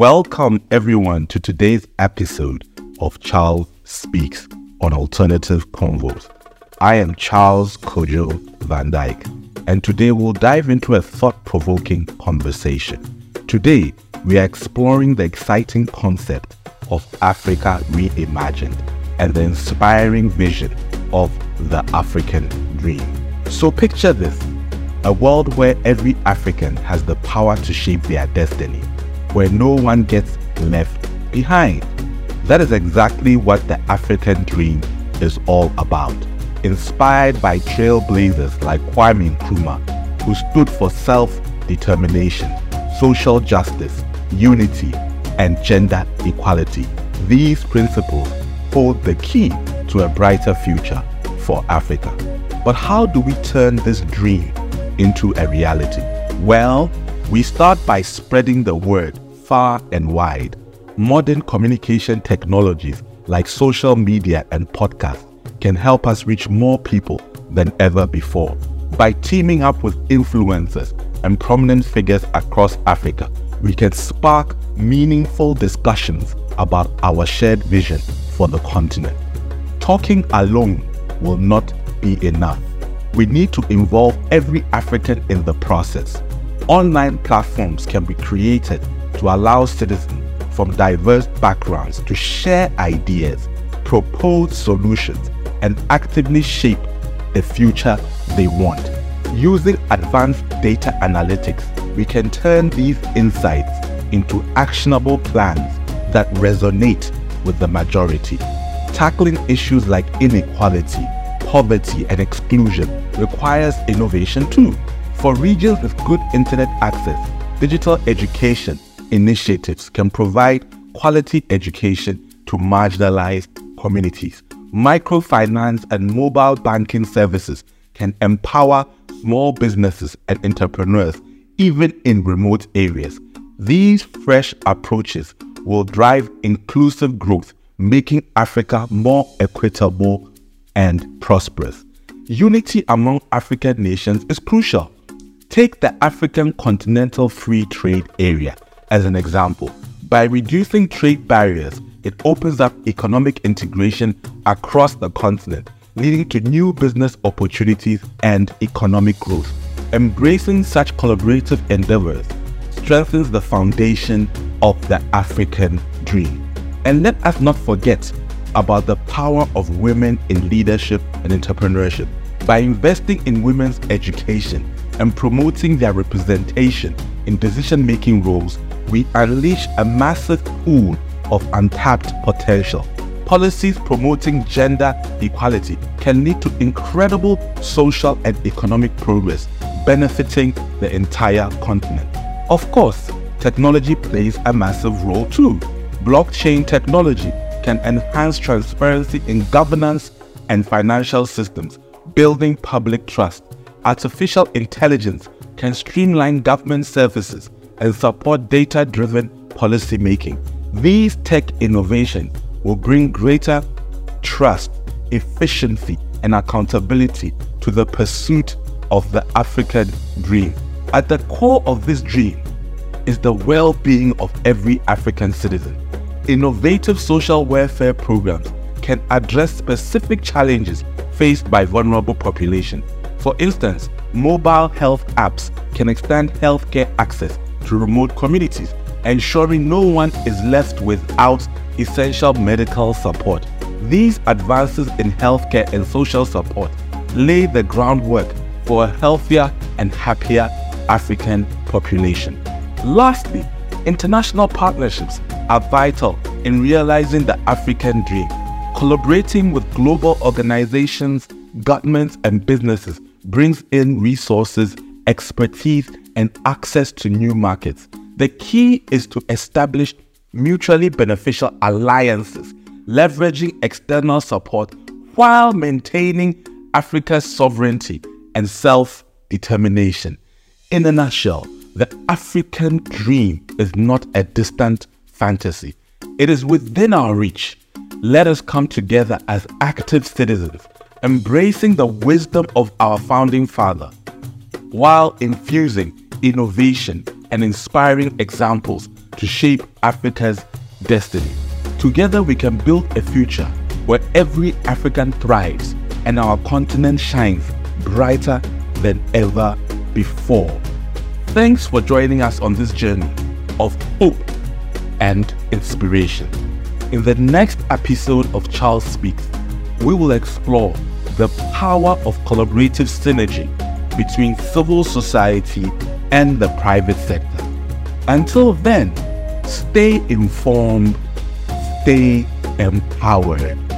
Welcome everyone to today's episode of Charles Speaks on Alternative Convos. I am Charles Kojo Van Dyke, and today we'll dive into a thought provoking conversation. Today, we are exploring the exciting concept of Africa reimagined and the inspiring vision of the African dream. So, picture this a world where every African has the power to shape their destiny, where no one gets left behind. That is exactly what the African dream is all about. Inspired by trailblazers like Kwame Nkrumah, who stood for self determination, social justice, unity, and gender equality. These principles hold the key to a brighter future for Africa. But how do we turn this dream into a reality? Well, we start by spreading the word far and wide. Modern communication technologies like social media and podcasts can help us reach more people than ever before. By teaming up with influencers and prominent figures across Africa, we can spark meaningful discussions about our shared vision for the continent. Talking alone will not be enough. We need to involve every African in the process. Online platforms can be created to allow citizens from diverse backgrounds to share ideas, propose solutions, and actively shape the future they want. Using advanced data analytics, we can turn these insights into actionable plans that resonate with the majority. Tackling issues like inequality, poverty, and exclusion requires innovation too. For regions with good internet access, digital education initiatives can provide quality education to marginalized communities. Microfinance and mobile banking services can empower small businesses and entrepreneurs even in remote areas. These fresh approaches will drive inclusive growth, making Africa more equitable and prosperous. Unity among African nations is crucial. Take the African Continental Free Trade Area as an example. By reducing trade barriers, it opens up economic integration across the continent, leading to new business opportunities and economic growth. Embracing such collaborative endeavors strengthens the foundation of the African dream. And let us not forget about the power of women in leadership and entrepreneurship. By investing in women's education and promoting their representation in decision making roles, we unleash a massive pool of untapped potential. Policies promoting gender equality can lead to incredible social and economic progress benefiting the entire continent. Of course, technology plays a massive role too. Blockchain technology can enhance transparency in governance and financial systems, building public trust. Artificial intelligence can streamline government services and support data driven policy making. These tech innovations will bring greater trust, efficiency, and accountability to the pursuit of the African dream. At the core of this dream is the well being of every African citizen. Innovative social welfare programs can address specific challenges faced by vulnerable populations. For instance, mobile health apps can extend healthcare access to remote communities, ensuring no one is left without essential medical support. These advances in healthcare and social support lay the groundwork for a healthier and happier African population. Lastly, international partnerships are vital in realizing the African dream. Collaborating with global organizations, governments, and businesses brings in resources, expertise, and access to new markets. The key is to establish mutually beneficial alliances, leveraging external support while maintaining Africa's sovereignty and self determination. In a nutshell, the African dream is not a distant fantasy, it is within our reach. Let us come together as active citizens, embracing the wisdom of our founding father, while infusing innovation and inspiring examples to shape Africa's destiny. Together, we can build a future where every African thrives and our continent shines brighter than ever before. Thanks for joining us on this journey of hope and inspiration. In the next episode of Charles Speaks, we will explore the power of collaborative synergy between civil society and the private sector. Until then, stay informed, stay empowered.